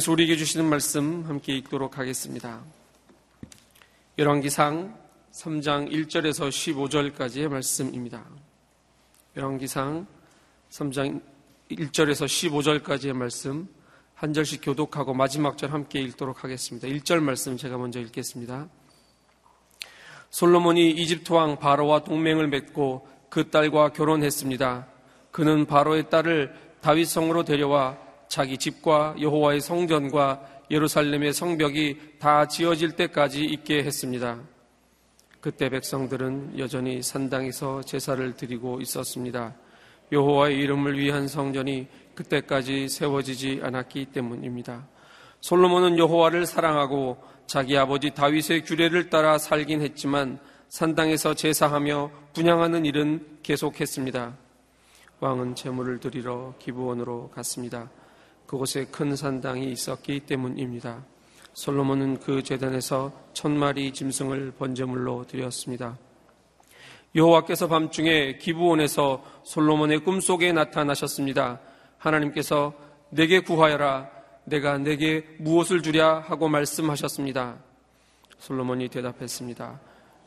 하나님께서 우리에게 주시는 말씀 함께 읽도록 하겠습니다. 열왕기상 3장 1절에서 15절까지의 말씀입니다. 열왕기상 3장 1절에서 15절까지의 말씀 한 절씩 교독하고 마지막 절 함께 읽도록 하겠습니다. 1절 말씀 제가 먼저 읽겠습니다. 솔로몬이 이집트 왕 바로와 동맹을 맺고 그 딸과 결혼했습니다. 그는 바로의 딸을 다윗 성으로 데려와 자기 집과 여호와의 성전과 예루살렘의 성벽이 다 지어질 때까지 있게 했습니다. 그때 백성들은 여전히 산당에서 제사를 드리고 있었습니다. 여호와의 이름을 위한 성전이 그때까지 세워지지 않았기 때문입니다. 솔로몬은 여호와를 사랑하고 자기 아버지 다윗의 규례를 따라 살긴 했지만 산당에서 제사하며 분양하는 일은 계속했습니다. 왕은 제물을 드리러 기부원으로 갔습니다. 그곳에 큰 산당이 있었기 때문입니다. 솔로몬은 그 재단에서 천 마리 짐승을 번제물로 드렸습니다. 여호와께서 밤중에 기부원에서 솔로몬의 꿈속에 나타나셨습니다. 하나님께서 내게 구하여라 내가 내게 무엇을 주랴 하고 말씀하셨습니다. 솔로몬이 대답했습니다.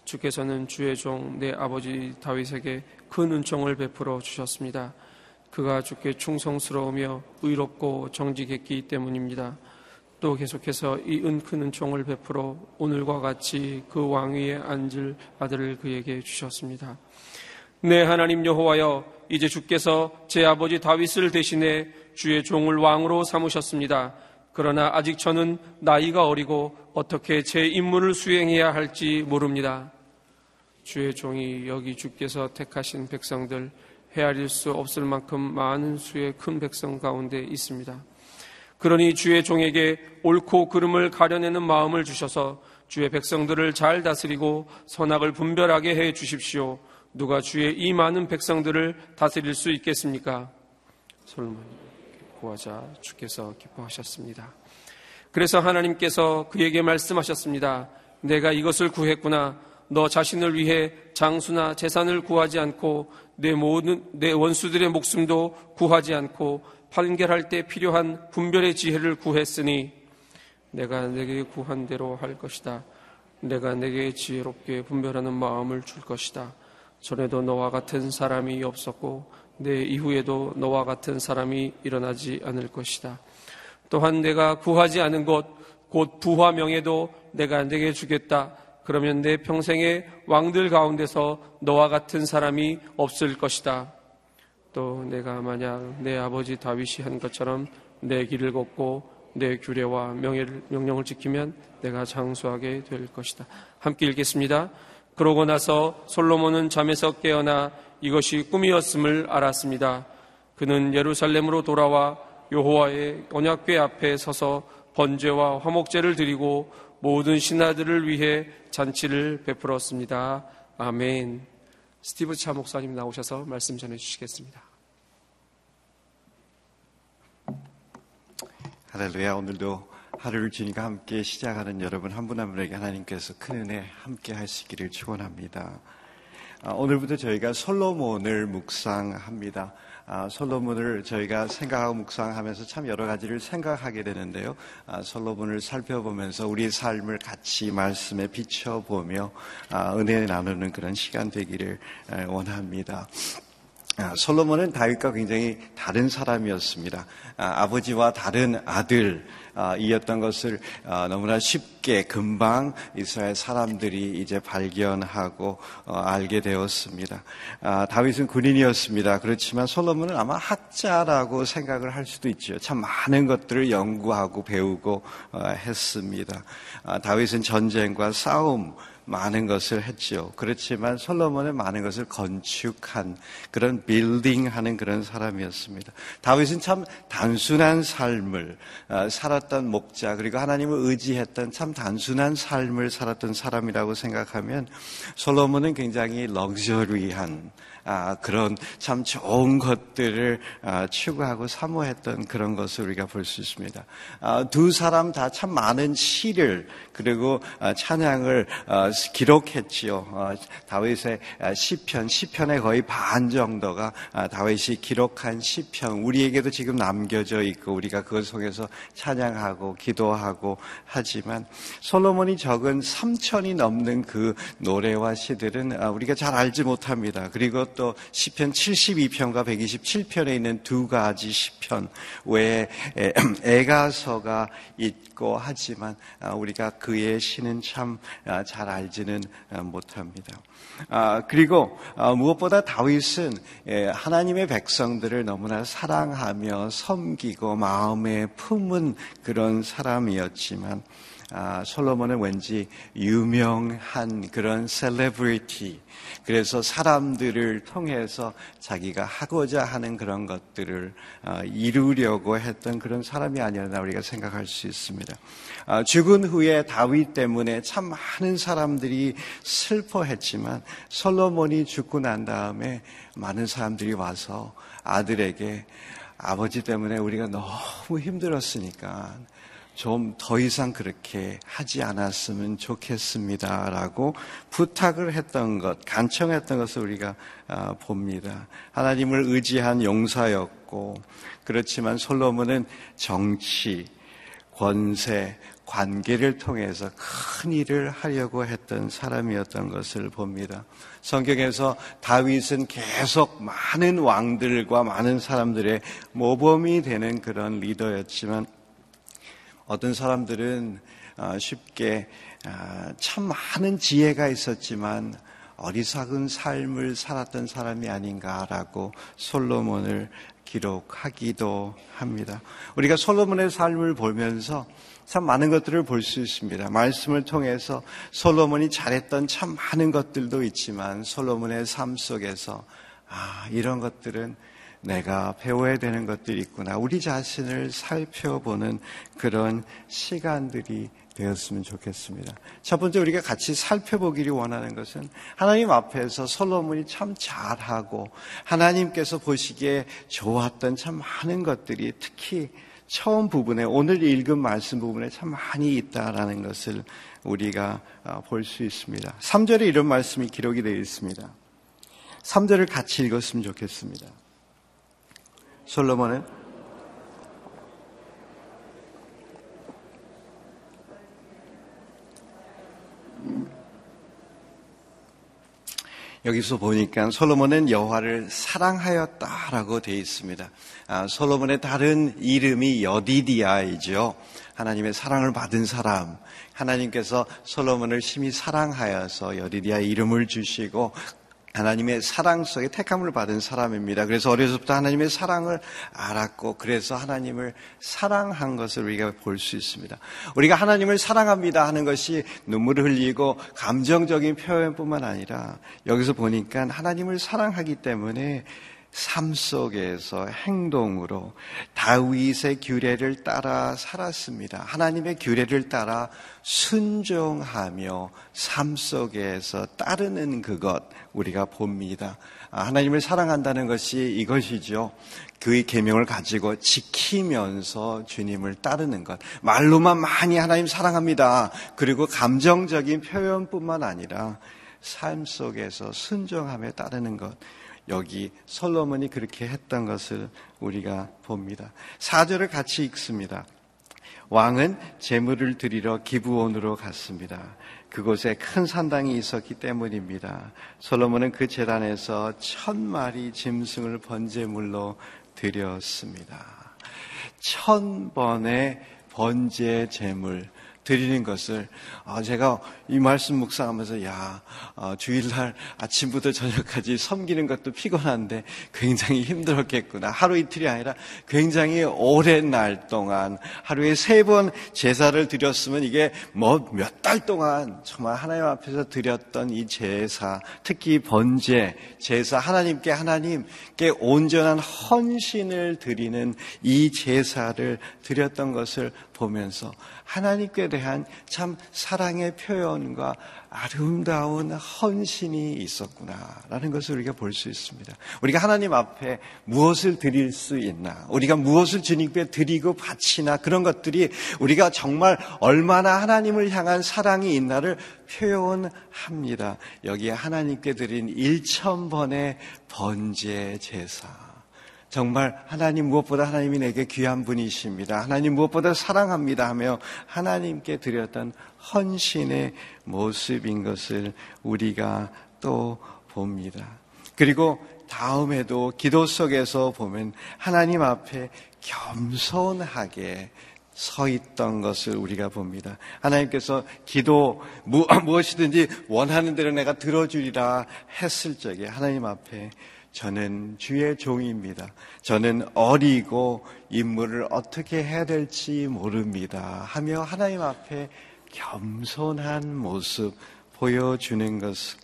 주께서는 주의 종 내 아버지 다윗에게 큰 은총을 베풀어 주셨습니다. 그가 주께 충성스러우며 의롭고 정직했기 때문입니다. 또 계속해서 이 은큰 은총을 베풀어 오늘과 같이 그 왕위에 앉을 아들을 그에게 주셨습니다. 네, 하나님 여호와여, 이제 주께서 제 아버지 다윗을 대신해 주의 종을 왕으로 삼으셨습니다. 그러나 아직 저는 나이가 어리고 어떻게 제 임무를 수행해야 할지 모릅니다. 주의 종이 여기 주께서 택하신 백성들 헤아릴 수 없을 만큼 많은 수의 큰 백성 가운데 있습니다. 그러니 주의 종에게 옳고 그름을 가려내는 마음을 주셔서 주의 백성들을 잘 다스리고 선악을 분별하게 해 주십시오. 누가 주의 이 많은 백성들을 다스릴 수 있겠습니까? 솔로몬 구하자 주께서 기뻐하셨습니다. 그래서 하나님께서 그에게 말씀하셨습니다. 내가 이것을 구했구나. 너 자신을 위해 장수나 재산을 구하지 않고 내 모든 내 원수들의 목숨도 구하지 않고 판결할 때 필요한 분별의 지혜를 구했으니 내가 내게 구한 대로 할 것이다. 내가 내게 지혜롭게 분별하는 마음을 줄 것이다. 전에도 너와 같은 사람이 없었고 내 이후에도 너와 같은 사람이 일어나지 않을 것이다. 또한 내가 구하지 않은 것, 곧 부와 명예도 내가 내게 주겠다. 그러면 내 평생의 왕들 가운데서 너와 같은 사람이 없을 것이다. 또 내가 만약 내 아버지 다윗이 한 것처럼 내 길을 걷고 내 규례와 명예를, 명령을 지키면 내가 장수하게 될 것이다. 함께 읽겠습니다. 그러고 나서 솔로몬은 잠에서 깨어나 이것이 꿈이었음을 알았습니다. 그는 예루살렘으로 돌아와 여호와의 언약궤 앞에 서서 번제와 화목제를 드리고 모든 신하들을 위해 잔치를 베풀었습니다. 아멘. 스티브 차 목사님 나오셔서 말씀 전해 주시겠습니다. 할렐루야. 오늘도 하루를 주님과 함께 시작하는 여러분 한 분한 분에게 하나님께서 큰 은혜 함께 하시기를 축원합니다. 아, 오늘부터 저희가 솔로몬을 묵상합니다. 아, 솔로몬을 저희가 생각하고 묵상하면서 참 여러 가지를 생각하게 되는데요. 아, 솔로몬을 살펴보면서 우리의 삶을 같이 말씀에 비춰보며 아, 은혜 나누는 그런 시간 되기를 원합니다. 아, 솔로몬은 다윗과 굉장히 다른 사람이었습니다. 아, 버지와 다른 아들이었던 것을 아, 너무나 쉽게 금방 이스라엘 사람들이 이제 발견하고 어, 알게 되었습니다. 다윗은 군인이었습니다. 그렇지만 솔로몬은 아마 학자라고 생각을 할 수도 있죠. 참 많은 것들을 연구하고 배우고 어, 했습니다. 다윗은 전쟁과 싸움 많은 것을 했죠. 그렇지만 솔로몬은 많은 것을 건축한 그런 빌딩하는 그런 사람이었습니다. 다윗은 참 단순한 삶을 어, 살았던 목자 그리고 하나님을 의지했던 참 단순한 삶을 살았던 사람이라고 생각하면 솔로몬은 굉장히 럭셔리한 아, 그런 참 좋은 것들을 아, 추구하고 사모했던 그런 것을 우리가 볼 수 있습니다. 아, 두 사람 다 참 많은 시를 그리고 아, 찬양을 아, 기록했지요. 아, 다윗의 시편, 시편의 거의 반 정도가 다윗이 기록한 시편, 우리에게도 지금 남겨져 있고 우리가 그걸 속에서 찬양하고 기도하고 하지만 솔로몬이 적은 3천이 넘는 그 노래와 시들은 우리가 잘 알지 못합니다. 그리고 또 시편 72편과 127편에 있는 두 가지 시편 외에 애가서가 있고 하지만 우리가 그의 시는 참 잘 알지 는 못합니다. 그리고 무엇보다 다윗은 하나님의 백성들을 너무나 사랑하며 섬기고 마음에 품은 그런 사람이었지만 아, 솔로몬은 왠지 유명한 그런 셀레브리티, 그래서 사람들을 통해서 자기가 하고자 하는 그런 것들을 아, 이루려고 했던 그런 사람이 아니었나 우리가 생각할 수 있습니다. 아, 죽은 후에 다윗 때문에 참 많은 사람들이 슬퍼했지만 솔로몬이 죽고 난 다음에 많은 사람들이 와서 아들에게 아버지 때문에 우리가 너무 힘들었으니까 좀 더 이상 그렇게 하지 않았으면 좋겠습니다 라고 부탁을 했던 것, 간청했던 것을 우리가 아, 봅니다. 하나님을 의지한 용사였고 그렇지만 솔로몬은 정치, 권세, 관계를 통해서 큰 일을 하려고 했던 사람이었던 것을 봅니다. 성경에서 다윗은 계속 많은 왕들과 많은 사람들의 모범이 되는 그런 리더였지만 어떤 사람들은 아, 쉽게 아, 참 많은 지혜가 있었지만 어리석은 삶을 살았던 사람이 아닌가라고 솔로몬을 기록하기도 합니다. 우리가 솔로몬의 삶을 보면서 참 많은 것들을 볼 수 있습니다. 말씀을 통해서 솔로몬이 잘했던 참 많은 것들도 있지만 솔로몬의 삶 속에서 아, 이런 것들은 내가 배워야 되는 것들이 있구나. 우리 자신을 살펴보는 그런 시간들이 되었으면 좋겠습니다. 첫 번째 우리가 같이 살펴보기를 원하는 것은 하나님 앞에서 솔로몬이 참 잘하고 하나님께서 보시기에 좋았던 참 많은 것들이 특히 처음 부분에 오늘 읽은 말씀 부분에 참 많이 있다라는 것을 우리가 어, 볼수 있습니다. 3절에 이런 말씀이 기록이 되어 있습니다. 3절을 같이 읽었으면 좋겠습니다. 솔로몬은 여기서 보니까 솔로몬은 여호와를 사랑하였다라고 되어 있습니다. 아, 솔로몬의 다른 이름이 여디디아이죠. 하나님의 사랑을 받은 사람. 하나님께서 솔로몬을 심히 사랑하여서 여디디아 이름을 주시고 하나님의 사랑 속에 택함을 받은 사람입니다. 그래서 어려서부터 하나님의 사랑을 알았고, 그래서 하나님을 사랑한 것을 우리가 볼 수 있습니다. 우리가 하나님을 사랑합니다 하는 것이 눈물 을 흘리고 감정적인 표현뿐만 아니라 여기서 보니까 하나님을 사랑하기 때문에 삶 속에서 행동으로 다윗의 규례를 따라 살았습니다. 하나님의 규례를 따라 순종하며 삶 속에서 따르는 그것 우리가 봅니다. 아, 하나님을 사랑한다는 것이 이것이죠. 그의 계명을 가지고 지키면서 주님을 따르는 것. 말로만 많이 하나님 사랑합니다. 그리고 감정적인 표현뿐만 아니라 삶 속에서 순종함에 따르는 것. 여기 솔로몬이 그렇게 했던 것을 우리가 봅니다. 사절을 같이 읽습니다. 왕은 재물을 드리러 기부원으로 갔습니다. 그곳에 큰 산당이 있었기 때문입니다. 솔로몬은 그 재단에서 천 마리 짐승을 번제물로 드렸습니다. 천 번의 번제 제물 드리는 것을 아, 제가 이 말씀 묵상하면서 야 어, 주일날 아침부터 저녁까지 섬기는 것도 피곤한데 굉장히 힘들었겠구나. 하루 이틀이 아니라 굉장히 오랜 날 동안 하루에 세 번 제사를 드렸으면 이게 뭐 몇 달 동안 정말 하나님 앞에서 드렸던 이 제사 특히 번제 제사 하나님께 하나님께 온전한 헌신을 드리는 이 제사를 드렸던 것을 보면서 하나님께 대한 참 사랑의 표현과 아름다운 헌신이 있었구나라는 것을 우리가 볼 수 있습니다. 우리가 하나님 앞에 무엇을 드릴 수 있나? 우리가 무엇을 주님께 드리고 바치나 그런 것들이 우리가 정말 얼마나 하나님을 향한 사랑이 있나를 표현합니다. 여기에 하나님께 드린 1천 번의 번제 제사. 정말 하나님 무엇보다 하나님이 내게 귀한 분이십니다. 하나님 무엇보다 사랑합니다 하며 하나님께 드렸던 헌신의 모습인 것을 우리가 또 봅니다. 그리고 다음에도 기도 속에서 보면 하나님 앞에 겸손하게 서 있던 것을 우리가 봅니다. 하나님께서 기도 무엇이든지 원하는 대로 내가 들어주리라 했을 적에 하나님 앞에 저는 주의 종입니다. 저는 어리고 임무를 어떻게 해야 될지 모릅니다. 하며 하나님 앞에 겸손한 모습 보여주는 것을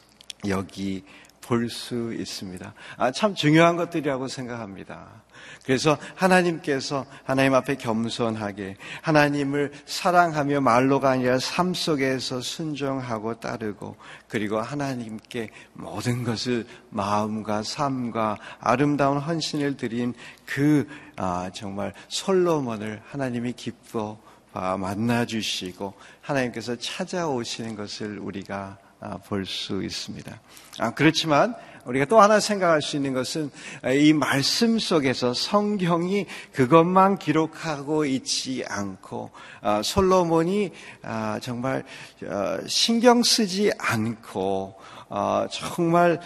여기 볼 수 있습니다. 아, 참 중요한 것들이라고 생각합니다. 그래서 하나님께서 하나님 앞에 겸손하게 하나님을 사랑하며 말로가 아니라 삶 속에서 순종하고 따르고 그리고 하나님께 모든 것을 마음과 삶과 아름다운 헌신을 드린 그 아, 정말 솔로몬을 하나님이 기뻐 만나 주시고 하나님께서 찾아오시는 것을 우리가 아, 볼수 있습니다. 아, 그렇지만 우리가 또 하나 생각할 수 있는 것은 이 말씀 속에서 성경이 그것만 기록하고 있지 않고 아, 솔로몬이 아, 정말 어, 신경 쓰지 않고 어, 정말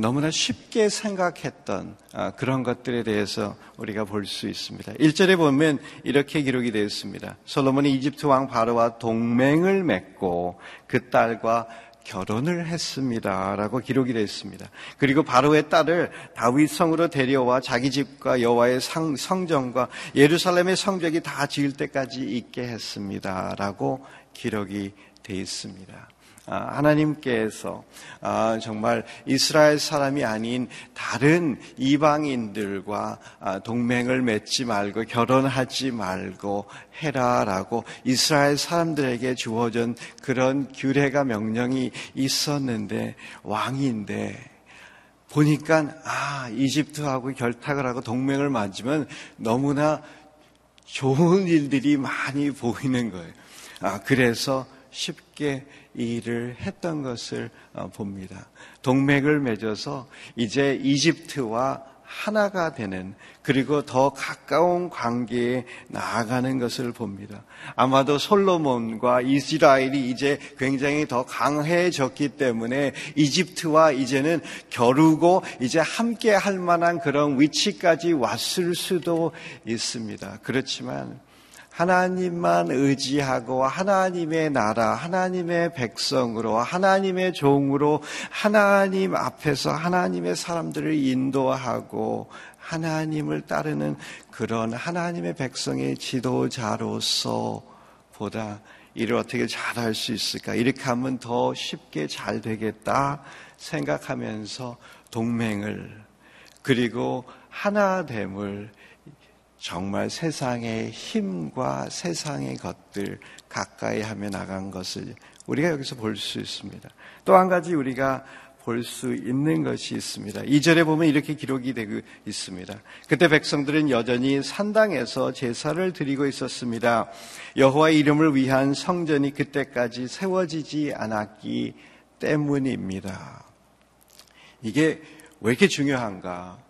너무나 쉽게 생각했던 그런 것들에 대해서 우리가 볼 수 있습니다. 1절에 보면 이렇게 기록이 되어 있습니다. 솔로몬이 이집트 왕 바로와 동맹을 맺고 그 딸과 결혼을 했습니다라고 기록이 되어 있습니다. 그리고 바로의 딸을 다윗 성으로 데려와 자기 집과 여호와의 성전과 예루살렘의 성벽이 다 지을 때까지 있게 했습니다라고 기록이 되어 있습니다. 아, 하나님께서 아, 정말 이스라엘 사람이 아닌 다른 이방인들과 아, 동맹을 맺지 말고 결혼하지 말고 해라라고 이스라엘 사람들에게 주어진 그런 규례가 명령이 있었는데 왕인데 보니까 아 이집트하고 결탁을 하고 동맹을 맺으면 너무나 좋은 일들이 많이 보이는 거예요. 아 그래서 쉽게 일을 했던 것을 어, 봅니다. 동맥을 맺어서 이제 이집트와 하나가 되는 그리고 더 가까운 관계에 나아가는 것을 봅니다. 아마도 솔로몬과 이스라엘이 이제 굉장히 더 강해졌기 때문에 이집트와 이제는 겨루고 이제 함께 할 만한 그런 위치까지 왔을 수도 있습니다. 그렇지만 하나님만 의지하고 하나님의 나라, 하나님의 백성으로, 하나님의 종으로 하나님 앞에서 하나님의 사람들을 인도하고 하나님을 따르는 그런 하나님의 백성의 지도자로서 보다 일을 어떻게 잘할 수 있을까? 이렇게 하면 더 쉽게 잘 되겠다 생각하면서 동맹을 그리고 하나됨을 정말 세상의 힘과 세상의 것들 가까이 하며 나간 것을 우리가 여기서 볼 수 있습니다. 또 한 가지 우리가 볼 수 있는 것이 있습니다. 이절에 보면 이렇게 기록이 되고 있습니다. 그때 백성들은 여전히 산당에서 제사를 드리고 있었습니다. 여호와의 이름을 위한 성전이 그때까지 세워지지 않았기 때문입니다. 이게 왜 이렇게 중요한가?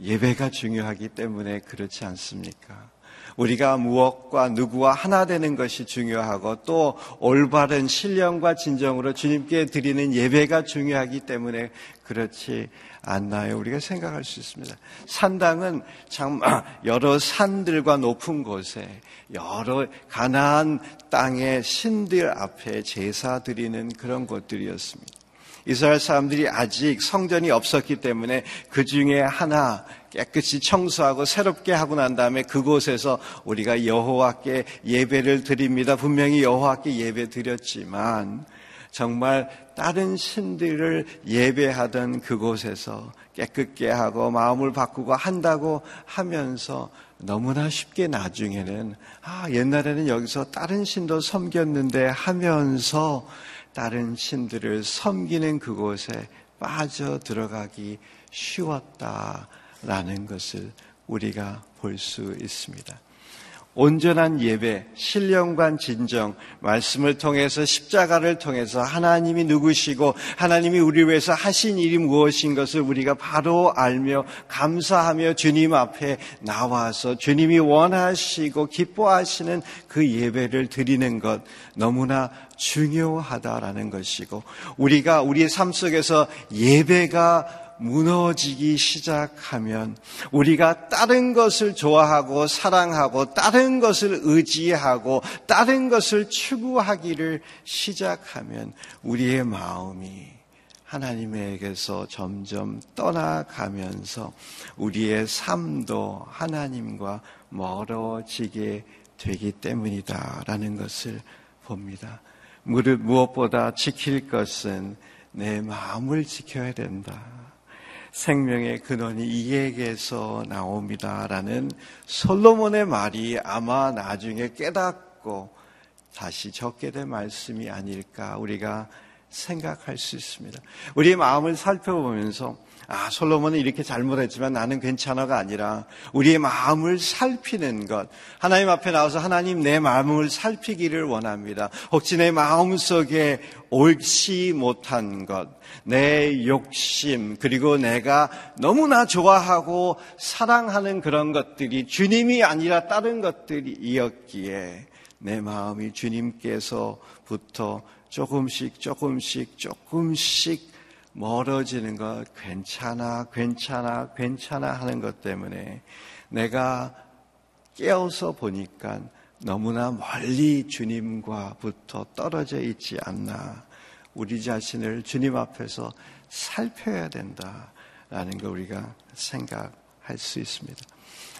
예배가 중요하기 때문에 그렇지 않습니까? 우리가 무엇과 누구와 하나 되는 것이 중요하고 또 올바른 신령과 진정으로 주님께 드리는 예배가 중요하기 때문에 그렇지 않나요? 우리가 생각할 수 있습니다. 산당은 참 여러 산들과 높은 곳에 여러 가나안 땅의 신들 앞에 제사 드리는 그런 곳들이었습니다. 이스라엘 사람들이 아직 성전이 없었기 때문에 그 중에 하나 깨끗이 청소하고 새롭게 하고 난 다음에 그곳에서 우리가 여호와께 예배를 드립니다. 분명히 여호와께 예배 드렸지만 정말 다른 신들을 예배하던 그곳에서 깨끗게 하고 마음을 바꾸고 한다고 하면서 너무나 쉽게 나중에는 아, 옛날에는 여기서 다른 신도 섬겼는데 하면서 다른 신들을 섬기는 그곳에 빠져 들어가기 쉬웠다라는 것을 우리가 볼 수 있습니다. 온전한 예배, 신령관 진정, 말씀을 통해서 십자가를 통해서 하나님이 누구시고 하나님이 우리 위해서 하신 일이 무엇인 것을 우리가 바로 알며 감사하며 주님 앞에 나와서 주님이 원하시고 기뻐하시는 그 예배를 드리는 것 너무나 중요하다라는 것이고 우리가 우리의 삶 속에서 예배가 무너지기 시작하면 우리가 다른 것을 좋아하고 사랑하고 다른 것을 의지하고 다른 것을 추구하기를 시작하면 우리의 마음이 하나님에게서 점점 떠나가면서 우리의 삶도 하나님과 멀어지게 되기 때문이다라는 것을 봅니다. 무엇보다 지킬 것은 내 마음을 지켜야 된다. 생명의 근원이 이에게서 나옵니다라는 솔로몬의 말이 아마 나중에 깨닫고 다시 적게 된 말씀이 아닐까 우리가 생각할 수 있습니다. 우리의 마음을 살펴보면서 아, 솔로몬은 이렇게 잘못했지만 나는 괜찮아가 아니라 우리의 마음을 살피는 것. 하나님 앞에 나와서 하나님 내 마음을 살피기를 원합니다. 혹시 내 마음 속에 옳지 못한 것, 내 욕심, 그리고 내가 너무나 좋아하고 사랑하는 그런 것들이 주님이 아니라 다른 것들이었기에 내 마음이 주님께서부터 조금씩 조금씩 조금씩 멀어지는 것 괜찮아, 괜찮아, 괜찮아 하는 것 때문에 내가 깨어서 보니까 너무나 멀리 주님과부터 떨어져 있지 않나. 우리 자신을 주님 앞에서 살펴야 된다 라는 걸 우리가 생각할 수 있습니다.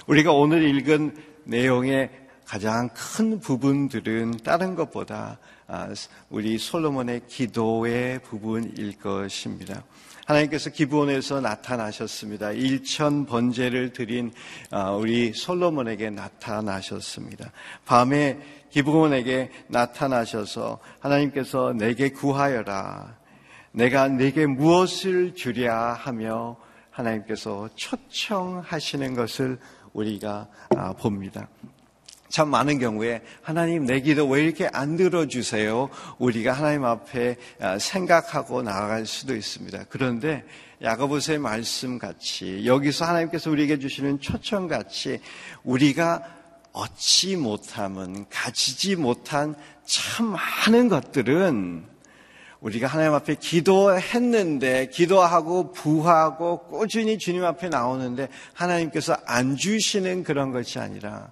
우리가 오늘 읽은 내용의 가장 큰 부분들은 다른 것보다 아, 우리 솔로몬의 기도의 부분일 것입니다. 하나님께서 기부원에서 나타나셨습니다. 일천 번제를 드린 아, 우리 솔로몬에게 나타나셨습니다. 밤에 기부원에게 나타나셔서 하나님께서 내게 구하여라. 내가 내게 무엇을 주랴 하며 하나님께서 초청하시는 것을 우리가 아, 봅니다. 참 많은 경우에 하나님 내 기도 왜 이렇게 안 들어주세요? 우리가 하나님 앞에 아, 생각하고 나아갈 수도 있습니다. 그런데 야고보서의 말씀 같이 여기서 하나님께서 우리에게 주시는 초청 같이 우리가 얻지 못함은 가지지 못한 참 많은 것들은 우리가 하나님 앞에 기도했는데 기도하고 부하고 꾸준히 주님 앞에 나오는데 하나님께서 안 주시는 그런 것이 아니라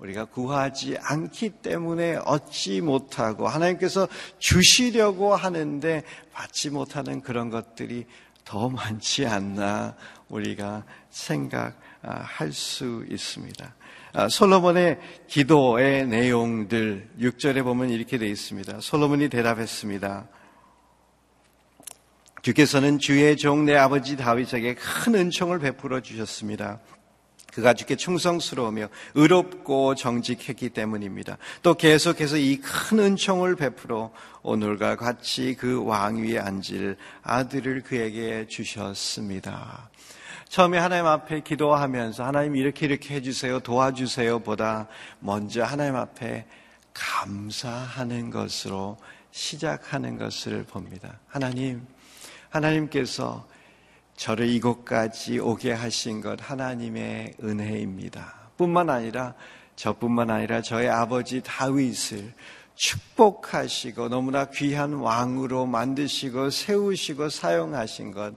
우리가 구하지 않기 때문에 얻지 못하고 하나님께서 주시려고 하는데 받지 못하는 그런 것들이 더 많지 않나 우리가 생각할 수 있습니다. 아, 솔로몬의 기도의 내용들 6절에 보면 이렇게 되어 있습니다. 솔로몬이 대답했습니다. 주께서는 주의 종 내 아버지 다윗에게 큰 은총을 베풀어 주셨습니다. 그가 주께 충성스러우며 의롭고 정직했기 때문입니다. 또 계속해서 이 큰 은총을 베풀어 오늘과 같이 그 왕위에 앉을 아들을 그에게 주셨습니다. 처음에 하나님 앞에 기도하면서 하나님 이렇게 이렇게 해주세요, 도와주세요 보다 먼저 하나님 앞에 감사하는 것으로 시작하는 것을 봅니다. 하나님, 하나님께서 저를 이곳까지 오게 하신 것 하나님의 은혜입니다. 뿐만 아니라 저뿐만 아니라 저의 아버지 다윗을 축복하시고 너무나 귀한 왕으로 만드시고 세우시고 사용하신 것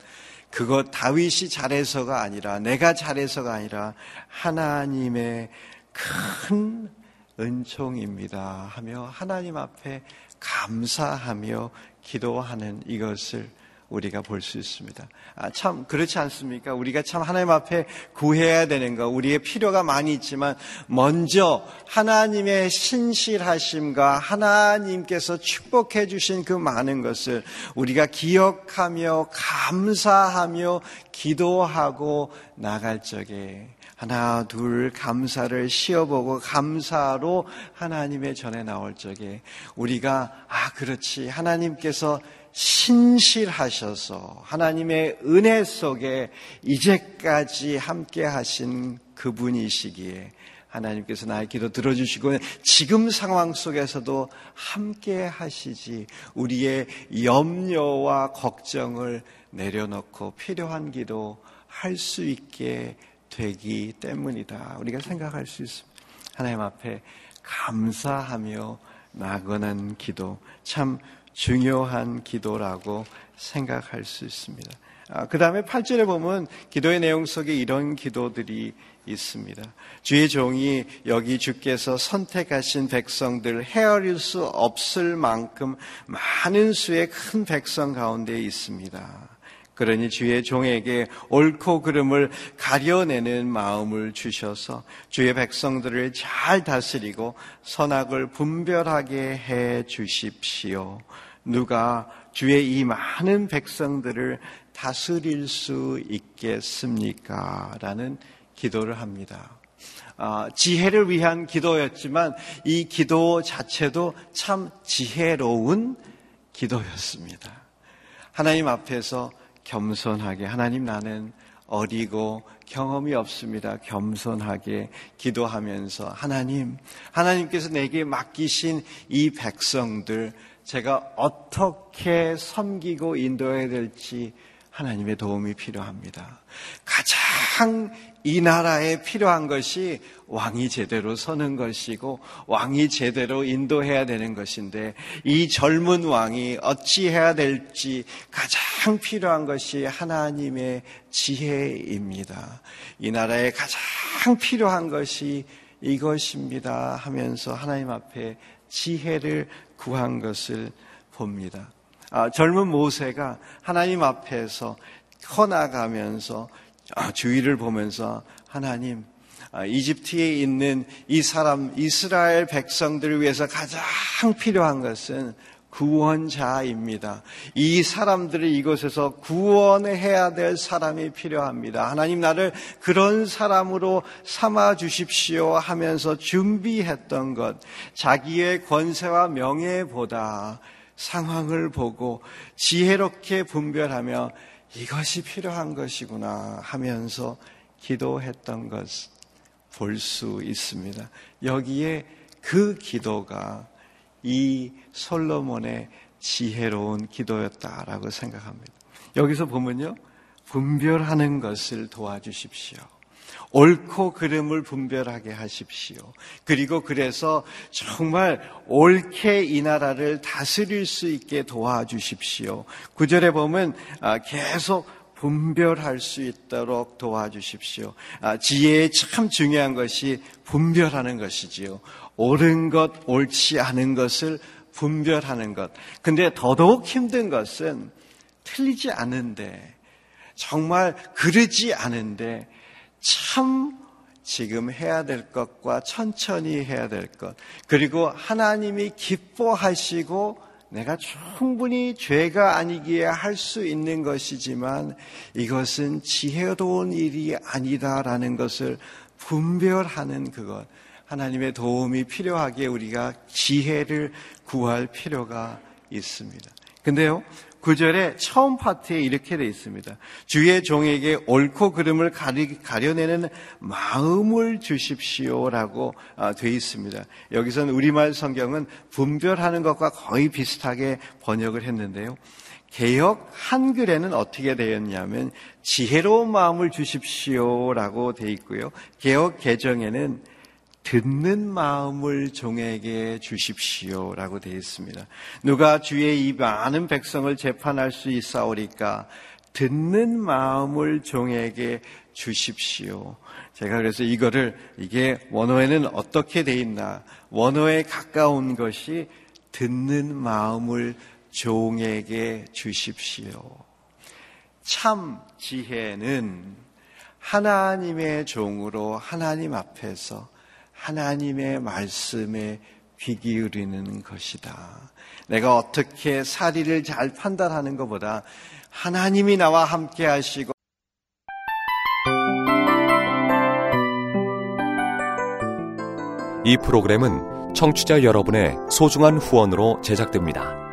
그것 다윗이 잘해서가 아니라 내가 잘해서가 아니라 하나님의 큰 은총입니다 하며 하나님 앞에 감사하며 기도하는 이것을 우리가 볼 수 있습니다. 아, 참, 그렇지 않습니까? 우리가 참 하나님 앞에 구해야 되는 거, 우리의 필요가 많이 있지만, 먼저 하나님의 신실하심과 하나님께서 축복해 주신 그 많은 것을 우리가 기억하며 감사하며 기도하고 나갈 적에 하나, 둘, 감사를 쉬어보고 감사로 하나님의 전에 나올 적에 우리가, 아, 그렇지. 하나님께서 신실하셔서 하나님의 은혜 속에 이제까지 함께 하신 그분이시기에 하나님께서 나의 기도 들어주시고 지금 상황 속에서도 함께 하시지 우리의 염려와 걱정을 내려놓고 필요한 기도 할 수 있게 되기 때문이다. 우리가 생각할 수 있습니다. 하나님 앞에 감사하며 나거는 기도 참 중요한 기도라고 생각할 수 있습니다. 아, 그 다음에 8절에 보면 기도의 내용 속에 이런 기도들이 있습니다. 주의 종이 여기 주께서 선택하신 백성들 헤아릴 수 없을 만큼 많은 수의 큰 백성 가운데 있습니다. 그러니 주의 종에게 옳고 그름을 가려내는 마음을 주셔서 주의 백성들을 잘 다스리고 선악을 분별하게 해 주십시오. 누가 주의 이 많은 백성들을 다스릴 수 있겠습니까? 라는 기도를 합니다. 아, 지혜를 위한 기도였지만 이 기도 자체도 참 지혜로운 기도였습니다. 하나님 앞에서 겸손하게 하나님 나는 어리고 경험이 없습니다. 겸손하게 기도하면서 하나님, 하나님께서 내게 맡기신 이 백성들 제가 어떻게 섬기고 인도해야 될지 하나님의 도움이 필요합니다. 가장 이 나라에 필요한 것이 왕이 제대로 서는 것이고 왕이 제대로 인도해야 되는 것인데 이 젊은 왕이 어찌해야 될지 가장 필요한 것이 하나님의 지혜입니다. 이 나라에 가장 필요한 것이 이것입니다 하면서 하나님 앞에 지혜를 구한 것을 봅니다. 아, 젊은 모세가 하나님 앞에서 커나가면서 아, 주위를 보면서 하나님 아, 이집트에 있는 이 사람 이스라엘 백성들을 위해서 가장 필요한 것은 구원자입니다. 이 사람들을 이곳에서 구원해야 될 사람이 필요합니다. 하나님 나를 그런 사람으로 삼아 주십시오 하면서 준비했던 것, 자기의 권세와 명예보다 상황을 보고 지혜롭게 분별하며 이것이 필요한 것이구나 하면서 기도했던 것 볼 수 있습니다. 여기에 그 기도가 이 솔로몬의 지혜로운 기도였다라고 생각합니다. 여기서 보면요. 분별하는 것을 도와주십시오. 옳고 그름을 분별하게 하십시오. 그리고 그래서 정말 옳게 이 나라를 다스릴 수 있게 도와주십시오. 구절에 보면 아, 계속 분별할 수 있도록 도와주십시오. 아, 지혜에 참 중요한 것이 분별하는 것이지요. 옳은 것, 옳지 않은 것을 분별하는 것. 근데 더더욱 힘든 것은 틀리지 않은데, 정말 그러지 않은데, 참 지금 해야 될 것과 천천히 해야 될 것, 그리고 하나님이 기뻐하시고 내가 충분히 죄가 아니기에 할 수 있는 것이지만 이것은 지혜로운 일이 아니다라는 것을 분별하는 그것. 하나님의 도움이 필요하기에 우리가 지혜를 구할 필요가 있습니다. 근데요, 구절에 처음 파트에 이렇게 되어 있습니다. 주의 종에게 옳고 그름을 가려 내는 마음을 주십시오라고 아, 되어 있습니다. 여기서는 우리말 성경은 분별하는 것과 거의 비슷하게 번역을 했는데요. 개혁 한글에는 어떻게 되었냐면 지혜로운 마음을 주십시오라고 되어 있고요. 개혁 개정에는 듣는 마음을 종에게 주십시오 라고 되어 있습니다. 누가 주의 이 많은 백성을 재판할 수 있사오리까 듣는 마음을 종에게 주십시오. 제가 그래서 이거를 이게 원어에는 어떻게 돼 있나 원어에 가까운 것이 듣는 마음을 종에게 주십시오. 참 지혜는 하나님의 종으로 하나님 앞에서 하나님의 말씀에 귀 기울이는 것이다. 내가 어떻게 사리를 잘 판단하는 것보다 하나님이 나와 함께 하시고 이 프로그램은 청취자 여러분의 소중한 후원으로 제작됩니다.